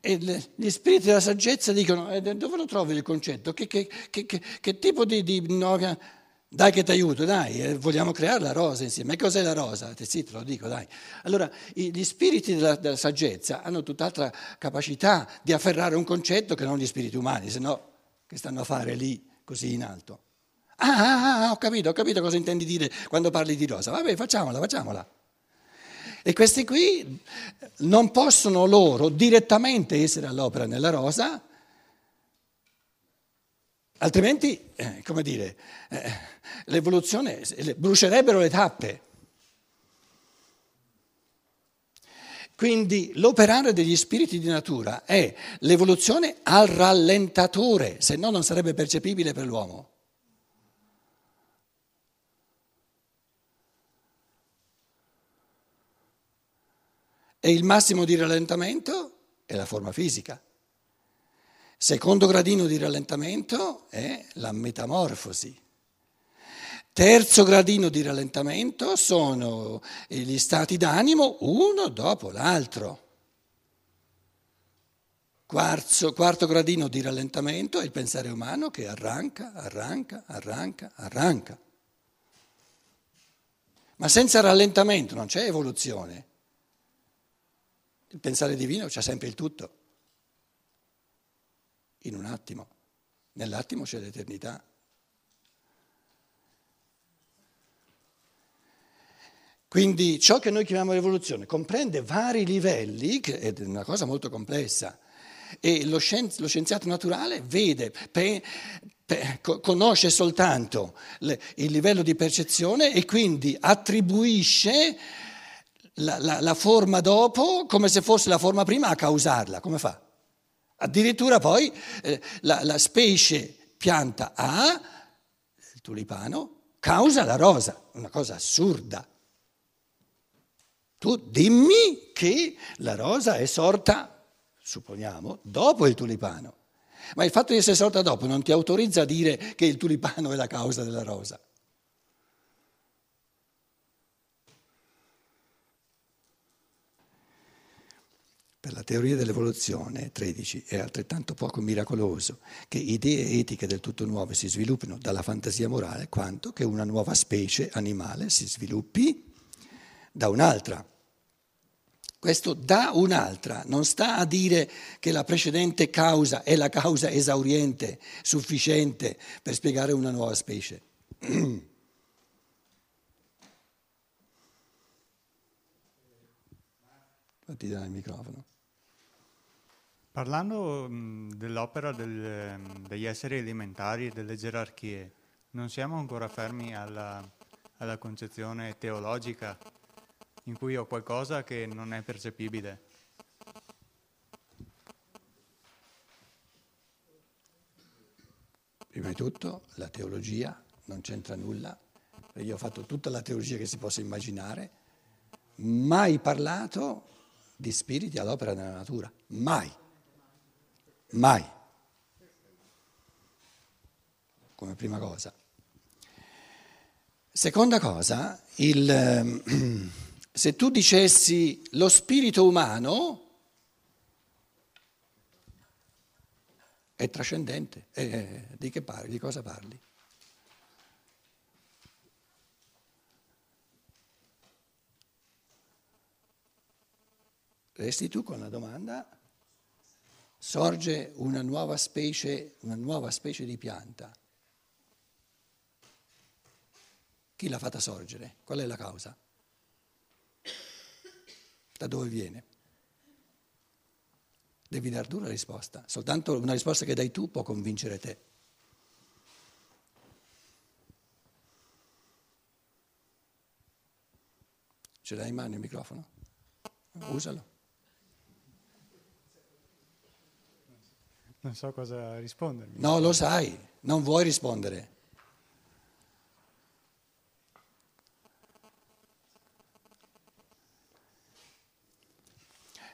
E gli spiriti della saggezza dicono, eh, dove lo trovi il concetto? Che, che, che, che tipo di... di no, dai che ti aiuto, dai, eh, vogliamo creare la rosa insieme. E cos'è la rosa? Sì, te lo dico, dai. Allora, gli spiriti della, della saggezza hanno tutt'altra capacità di afferrare un concetto che non gli spiriti umani, se no che stanno a fare lì così in alto. Ah, ah, ah, ho capito, ho capito cosa intendi dire quando parli di rosa. Vabbè, facciamola, facciamola. E questi qui non possono loro direttamente essere all'opera nella rosa, altrimenti, eh, come dire, eh, l'evoluzione brucerebbero le tappe. Quindi l'operare degli spiriti di natura è l'evoluzione al rallentatore, se no non sarebbe percepibile per l'uomo. E il massimo di rallentamento è la forma fisica. Secondo gradino di rallentamento è la metamorfosi. Terzo gradino di rallentamento sono gli stati d'animo uno dopo l'altro. Quarzo, quarto gradino di rallentamento è il pensare umano che arranca, arranca, arranca, arranca. Ma senza rallentamento non c'è evoluzione. Il pensare divino c'è sempre il tutto, in un attimo. Nell'attimo c'è l'eternità. Quindi ciò che noi chiamiamo evoluzione comprende vari livelli, che è una cosa molto complessa, e lo, scienziato naturale vede, pe, pe, conosce soltanto il livello di percezione e quindi attribuisce la, la, la forma dopo come se fosse la forma prima a causarla. Come fa? Addirittura poi eh, la, la, specie pianta A, il tulipano, causa la rosa, una cosa assurda. Tu dimmi che la rosa è sorta, supponiamo, dopo il tulipano. Ma il fatto di essere sorta dopo non ti autorizza a dire che il tulipano è la causa della rosa. Per la teoria dell'evoluzione 13 è altrettanto poco miracoloso che idee etiche del tutto nuove si sviluppino dalla fantasia morale quanto che una nuova specie animale si sviluppi da un'altra. Questo da un'altra non sta a dire che la precedente causa è la causa esauriente, sufficiente per spiegare una nuova specie. Fatti dare il microfono. Parlando dell'opera del, degli esseri elementari e delle gerarchie, non siamo ancora fermi alla, alla concezione teologica in cui ho qualcosa che non è percepibile. Prima di tutto la teologia non c'entra nulla, io ho fatto tutta la teologia che si possa immaginare, mai parlato di spiriti all'opera della natura, mai, mai, come prima cosa. Seconda cosa, il, se tu dicessi lo spirito umano è trascendente, è, di che parli, di cosa parli? Resti tu con la domanda, sorge una nuova specie, una nuova specie di pianta. Chi l'ha fatta sorgere? Qual è la causa? Da dove viene? Devi dar tu una risposta, soltanto una risposta che dai tu può convincere te. Ce l'hai in mano il microfono? Usalo. Non so cosa rispondermi. No, lo sai, non vuoi rispondere.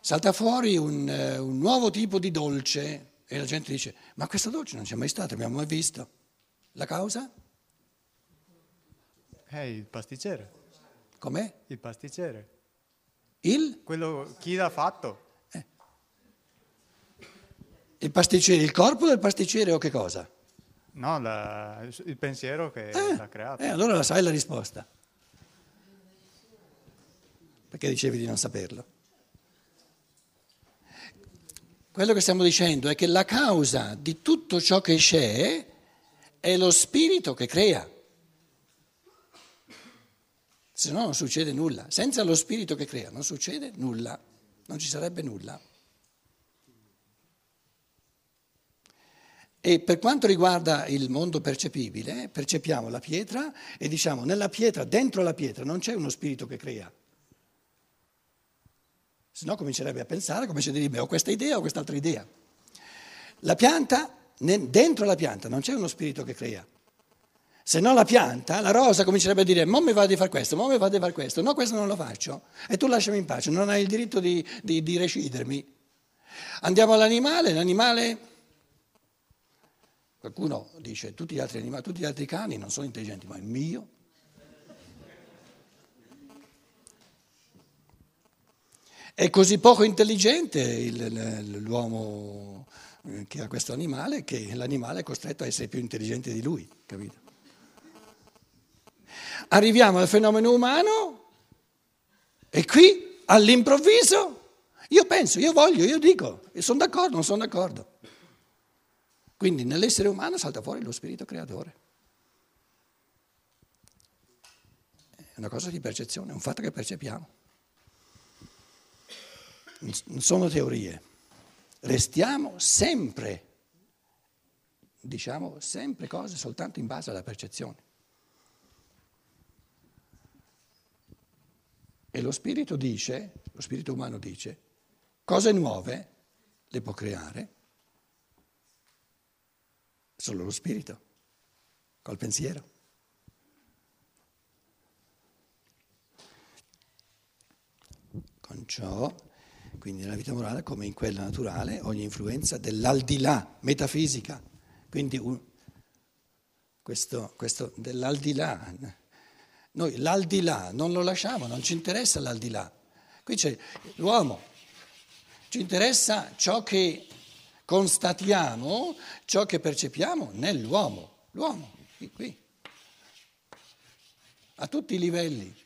Salta fuori un, uh, un, nuovo tipo di dolce e la gente dice, ma questo dolce non c'è mai stato, abbiamo mai visto. La causa? È il pasticcere. Com'è? Il pasticcere. Il? Quello, chi l'ha fatto? Il pasticcere, il corpo del pasticcere o che cosa? No, la, il pensiero che eh, l'ha creato. Eh, allora la sai la risposta. Perché dicevi di non saperlo? Quello che stiamo dicendo è che la causa di tutto ciò che c'è è lo spirito che crea. Se no non succede nulla. Senza lo spirito che crea non succede nulla, non ci sarebbe nulla. E per quanto riguarda il mondo percepibile, percepiamo la pietra e diciamo nella pietra, dentro la pietra, non c'è uno spirito che crea. Se no comincerebbe a pensare, come se direbbe ho questa idea o quest'altra idea. La pianta, dentro la pianta non c'è uno spirito che crea. Se no la pianta, la rosa comincerebbe a dire, mo mi va di fare questo, mo mi va di fare questo, no questo non lo faccio, e tu lasciami in pace, non hai il diritto di, di, di recidermi. Andiamo all'animale, l'animale Qualcuno dice tutti gli altri animali, tutti gli altri cani non sono intelligenti, ma il mio. È così poco intelligente il, l'uomo eh, che ha questo animale che l'animale è costretto a essere più intelligente di lui, capito? Arriviamo al fenomeno umano e qui all'improvviso io penso, io voglio, io dico, sono d'accordo, non sono d'accordo. Quindi nell'essere umano salta fuori lo spirito creatore. È una cosa di percezione, è un fatto che percepiamo. Non sono teorie. Restiamo sempre, diciamo sempre cose soltanto in base alla percezione. E lo spirito dice, lo spirito umano dice, cose nuove le può creare solo lo spirito, col pensiero. Con ciò, quindi nella vita morale come in quella naturale, ogni influenza dell'aldilà, metafisica, quindi un, questo, questo dell'aldilà. Noi l'aldilà non lo lasciamo, non ci interessa l'aldilà. Qui c'è l'uomo, ci interessa ciò che constatiamo ciò che percepiamo nell'uomo, l'uomo, qui, qui, a tutti i livelli.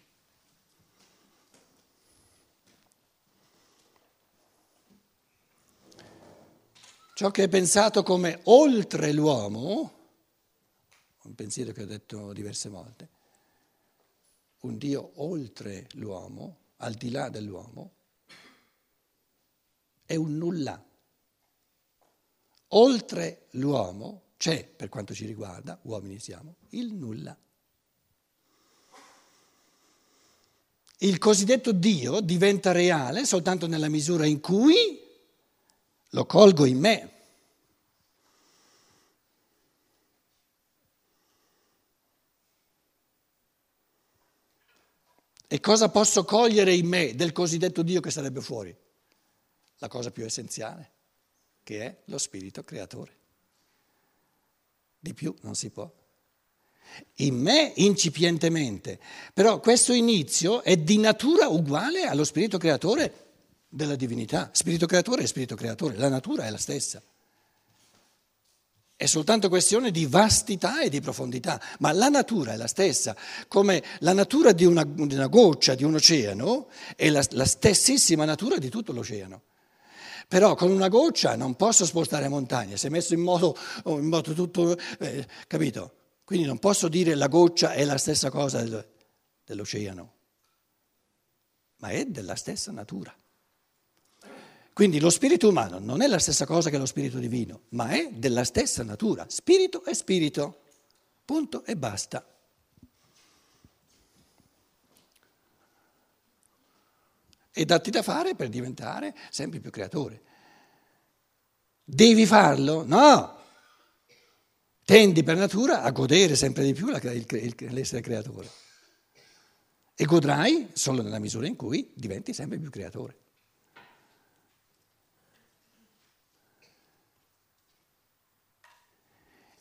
Ciò che è pensato come oltre l'uomo, un pensiero che ho detto diverse volte, un Dio oltre l'uomo, al di là dell'uomo, è un nulla. Oltre l'uomo c'è, per quanto ci riguarda, uomini siamo, il nulla. Il cosiddetto Dio diventa reale soltanto nella misura in cui lo colgo in me. E cosa posso cogliere in me del cosiddetto Dio che sarebbe fuori? La cosa più essenziale che è lo spirito creatore. Di più non si può. In me incipientemente, però questo inizio è di natura uguale allo spirito creatore della divinità. Spirito creatore è spirito creatore, la natura è la stessa. È soltanto questione di vastità e di profondità, ma la natura è la stessa, come la natura di una, di una goccia, di un oceano, è la, la stessissima natura di tutto l'oceano. Però con una goccia non posso spostare montagne, si è messo in moto, in moto tutto, eh, capito? Quindi non posso dire la goccia è la stessa cosa del, dell'oceano, ma è della stessa natura. Quindi lo spirito umano non è la stessa cosa che lo spirito divino, ma è della stessa natura. Spirito è spirito, punto e basta. E datti da fare per diventare sempre più creatore. Devi farlo? No! Tendi per natura a godere sempre di più l'essere creatore. E godrai solo nella misura in cui diventi sempre più creatore.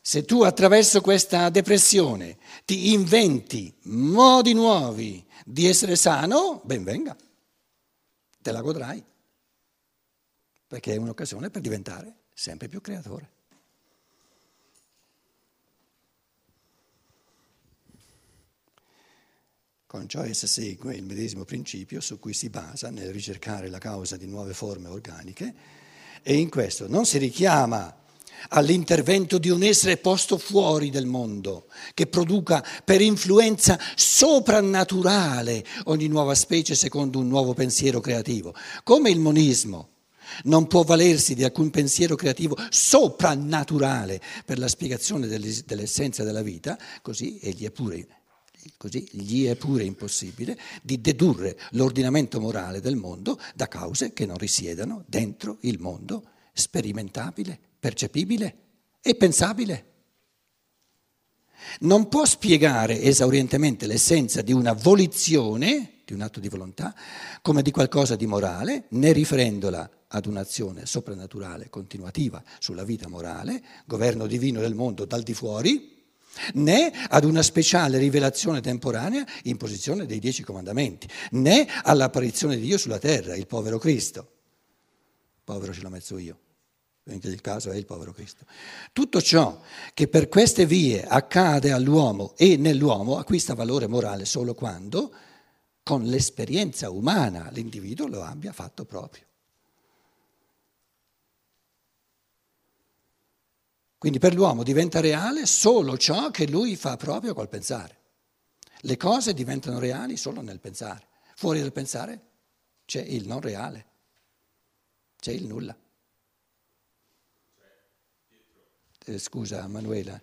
Se tu attraverso questa depressione ti inventi modi nuovi di essere sano, ben venga te la godrai, perché è un'occasione per diventare sempre più creatore. Con ciò essa segue il medesimo principio su cui si basa nel ricercare la causa di nuove forme organiche e in questo non si richiama all'intervento di un essere posto fuori del mondo, che produca per influenza soprannaturale ogni nuova specie secondo un nuovo pensiero creativo, come il monismo non può valersi di alcun pensiero creativo soprannaturale per la spiegazione dell'essenza della vita, così egli è pure così gli è pure impossibile di dedurre l'ordinamento morale del mondo da cause che non risiedano dentro il mondo sperimentabile, percepibile e pensabile. Non può spiegare esaurientemente l'essenza di una volizione, di un atto di volontà, come di qualcosa di morale, né riferendola ad un'azione soprannaturale continuativa sulla vita morale, governo divino del mondo dal di fuori, né ad una speciale rivelazione temporanea in posizione dei dieci comandamenti, né all'apparizione di Dio sulla terra, il povero Cristo. Povero ce l'ho mezzo io, perché il caso è il povero Cristo. Tutto ciò che per queste vie accade all'uomo e nell'uomo acquista valore morale solo quando, con l'esperienza umana, l'individuo lo abbia fatto proprio. Quindi per l'uomo diventa reale solo ciò che lui fa proprio col pensare. Le cose diventano reali solo nel pensare. Fuori dal pensare c'è il non reale, c'è il nulla. Eh, scusa Manuela,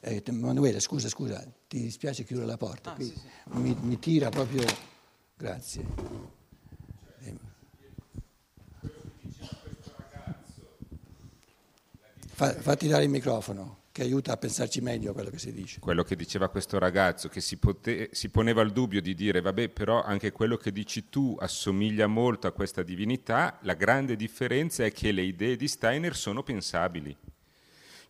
eh, Manuela, scusa, scusa, ti dispiace chiudere la porta? Ah, sì, sì. Mi, mi tira proprio... Grazie. fatti dare il microfono, che aiuta a pensarci meglio a quello che si dice. Quello che diceva questo ragazzo, che si, pote- si poneva il dubbio di dire, vabbè, però anche quello che dici tu assomiglia molto a questa divinità, la grande differenza è che le idee di Steiner sono pensabili.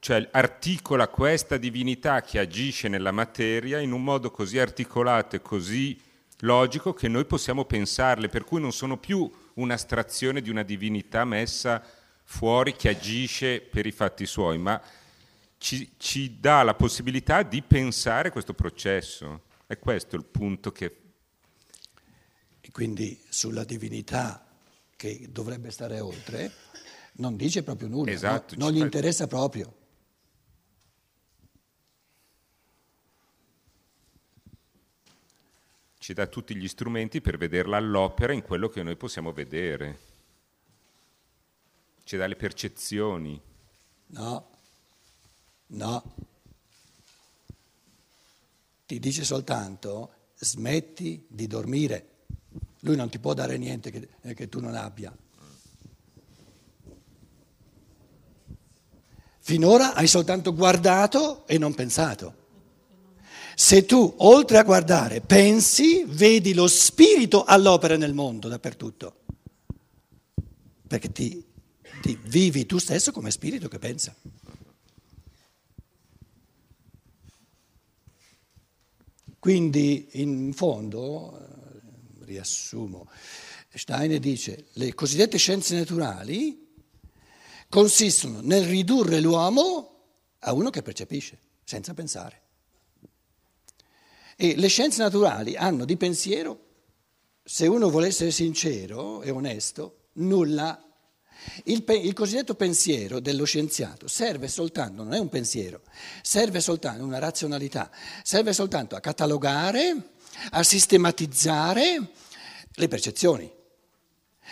Cioè articola questa divinità che agisce nella materia in un modo così articolato e così logico che noi possiamo pensarle, per cui non sono più un'astrazione di una divinità messa fuori che agisce per i fatti suoi, ma ci, ci dà la possibilità di pensare questo processo. È questo il punto che... E quindi sulla divinità che dovrebbe stare oltre, non dice proprio nulla, esatto, no? non gli fa... interessa proprio. Ci dà tutti gli strumenti per vederla all'opera in quello che noi possiamo vedere ci dà le percezioni. No, no. Ti dice soltanto smetti di dormire. Lui non ti può dare niente che, eh, che tu non abbia. Finora hai soltanto guardato e non pensato. Se tu, oltre a guardare, pensi, vedi lo spirito all'opera nel mondo, dappertutto. Perché ti ti vivi tu stesso come spirito che pensa. Quindi in fondo, eh, riassumo, Steiner dice le cosiddette scienze naturali consistono nel ridurre l'uomo a uno che percepisce, senza pensare. E le scienze naturali hanno di pensiero, se uno vuole essere sincero e onesto, nulla il, pe- il, cosiddetto pensiero dello scienziato serve soltanto, non è un pensiero, serve soltanto una razionalità, serve soltanto a catalogare, a sistematizzare le percezioni.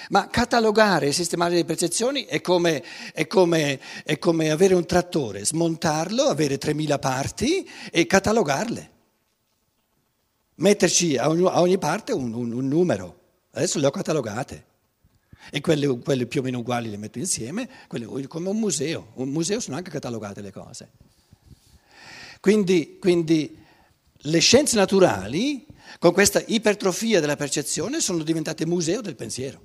Ma catalogare e sistemare le percezioni è come, è, come, è come, avere un trattore, smontarlo, avere 3.000 parti e catalogarle. Metterci a ogni, a ogni parte un, un, un numero. Adesso le ho catalogate e quelle, quelle, più o meno uguali le metto insieme, quelle, come un museo. Un museo sono anche catalogate le cose. Quindi, quindi le scienze naturali, con questa ipertrofia della percezione, sono diventate museo del pensiero.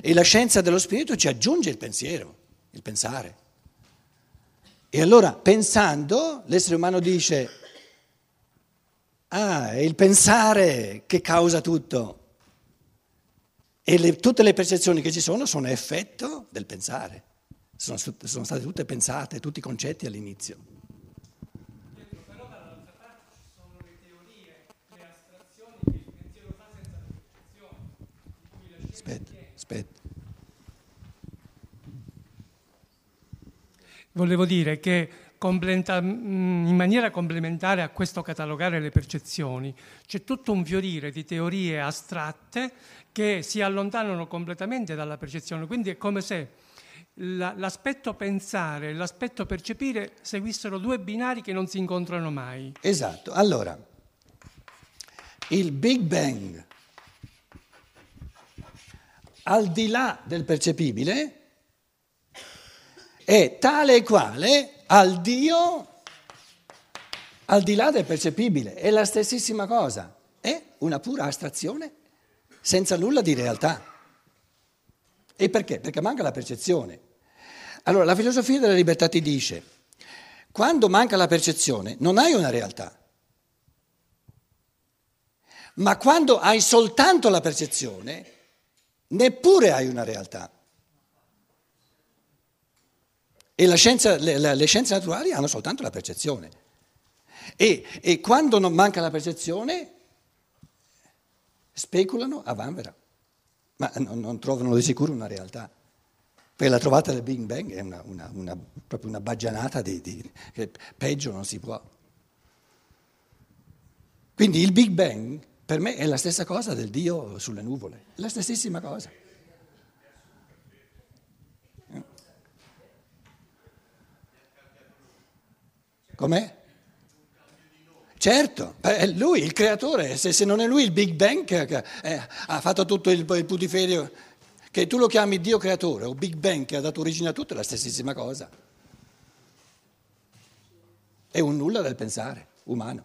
E la scienza dello spirito ci aggiunge il pensiero, il pensare. E allora, pensando, l'essere umano dice, ah, è il pensare che causa tutto. E le, tutte le percezioni che ci sono sono effetto del pensare. sono, sono state tutte pensate, tutti i concetti all'inizio. Però dall'altra parte ci sono le teorie, le astrazioni che il pensiero fa senza scienza Aspetta, aspetta. Volevo dire che in maniera complementare a questo catalogare le percezioni. C'è tutto un fiorire di teorie astratte che si allontanano completamente dalla percezione, quindi è come se la- l'aspetto pensare e l'aspetto percepire seguissero due binari che non si incontrano mai. Esatto, allora, il Big Bang, al di là del percepibile, è tale e quale al Dio, al di là del percepibile, è la stessissima cosa, è una pura astrazione senza nulla di realtà. E perché? Perché manca la percezione. Allora, la filosofia della libertà ti dice, quando manca la percezione non hai una realtà, ma quando hai soltanto la percezione neppure hai una realtà. E scienza- le, le- scienze naturali hanno soltanto la percezione. E, e quando non manca la percezione speculano a vanvera, ma non, non trovano di sicuro una realtà. Perché la trovata del Big Bang è una, una- una- proprio una baggianata di, di- che peggio non si può. Quindi il Big Bang per me è la stessa cosa del Dio sulle nuvole, la stessissima cosa. Com'è? Certo, è lui il creatore, se, se non è lui il Big Bang che, che, eh, ha fatto tutto il, il putiferio, che tu lo chiami Dio creatore o Big Bang che ha dato origine a tutto, è la stessissima cosa. È un nulla del pensare umano.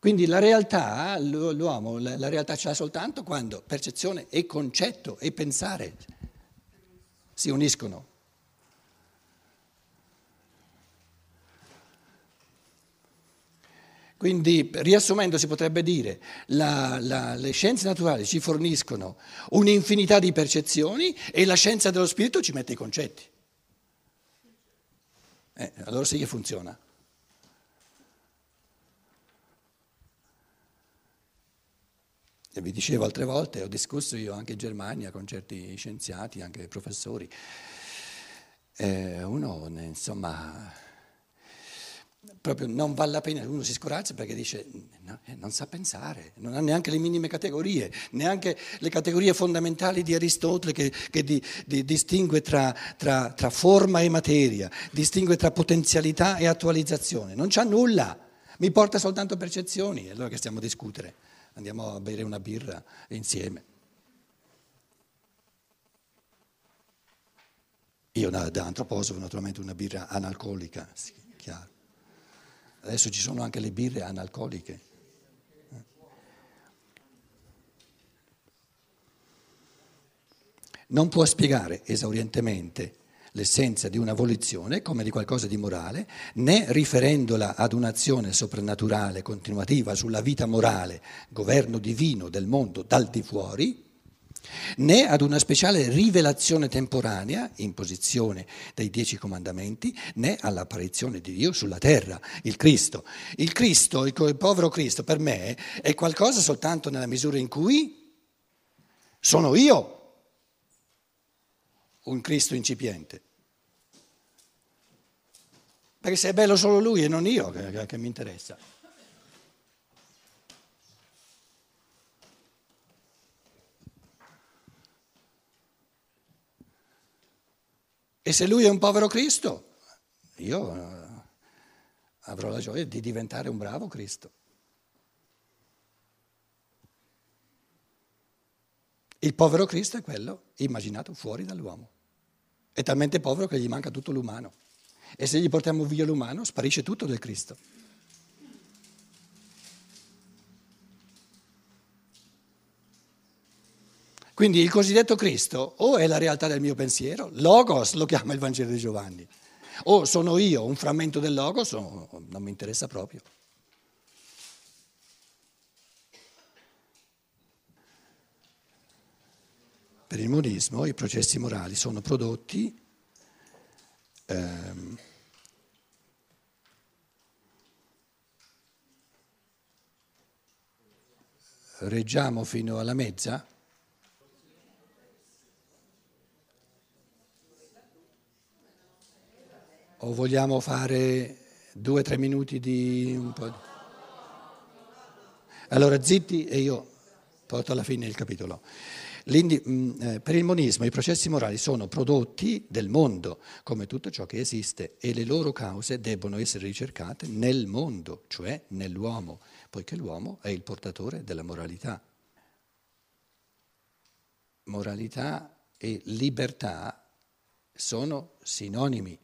Quindi la realtà, l'u- l'uomo, la realtà ce l'ha soltanto quando percezione e concetto e pensare si uniscono. Quindi, riassumendo, si potrebbe dire la, le scienze naturali ci forniscono un'infinità di percezioni e la scienza dello spirito ci mette i concetti. Eh, allora sì che funziona. E vi dicevo altre volte, ho discusso io anche in Germania con certi scienziati, anche professori. Eh, uno, insomma, proprio non vale la pena, uno si scorazza perché dice no, eh, non sa pensare, non ha neanche le minime categorie, neanche le categorie fondamentali di Aristotele che, che di- di- distingue tra, tra- tra forma e materia, distingue tra potenzialità e attualizzazione, non c'ha nulla, mi porta soltanto percezioni, è allora che stiamo a discutere, andiamo a bere una birra insieme. Io da antroposofo naturalmente una birra analcolica, sì, chiaro. Adesso ci sono anche le birre analcoliche. Non può spiegare esaurientemente l'essenza di una volizione come di qualcosa di morale, né riferendola ad un'azione soprannaturale continuativa sulla vita morale, governo divino del mondo dal di fuori, né ad una speciale rivelazione temporanea, imposizione dei dieci comandamenti, né all'apparizione di Dio sulla terra, il Cristo. Il Cristo, il povero Cristo, per me è qualcosa soltanto nella misura in cui sono io un Cristo incipiente. Perché se è bello solo lui e non io, che- che mi interessa. E se lui è un povero Cristo, io eh, avrò la gioia di diventare un bravo Cristo. Il povero Cristo è quello immaginato fuori dall'uomo. È talmente povero che gli manca tutto l'umano. E se gli portiamo via l'umano, sparisce tutto del Cristo. Quindi il cosiddetto Cristo o è la realtà del mio pensiero, Logos lo chiama il Vangelo di Giovanni, o sono io un frammento del Logos, o non mi interessa proprio. Per il monismo i processi morali sono prodotti ehm, reggiamo fino alla mezza? O vogliamo fare due o tre minuti di un po'? Di... Allora zitti e io porto alla fine il capitolo. Mm, eh, per il monismo i processi morali sono prodotti del mondo, come tutto ciò che esiste, e le loro cause debbono essere ricercate nel mondo, cioè nell'uomo, poiché l'uomo è il portatore della moralità. Moralità e libertà sono sinonimi.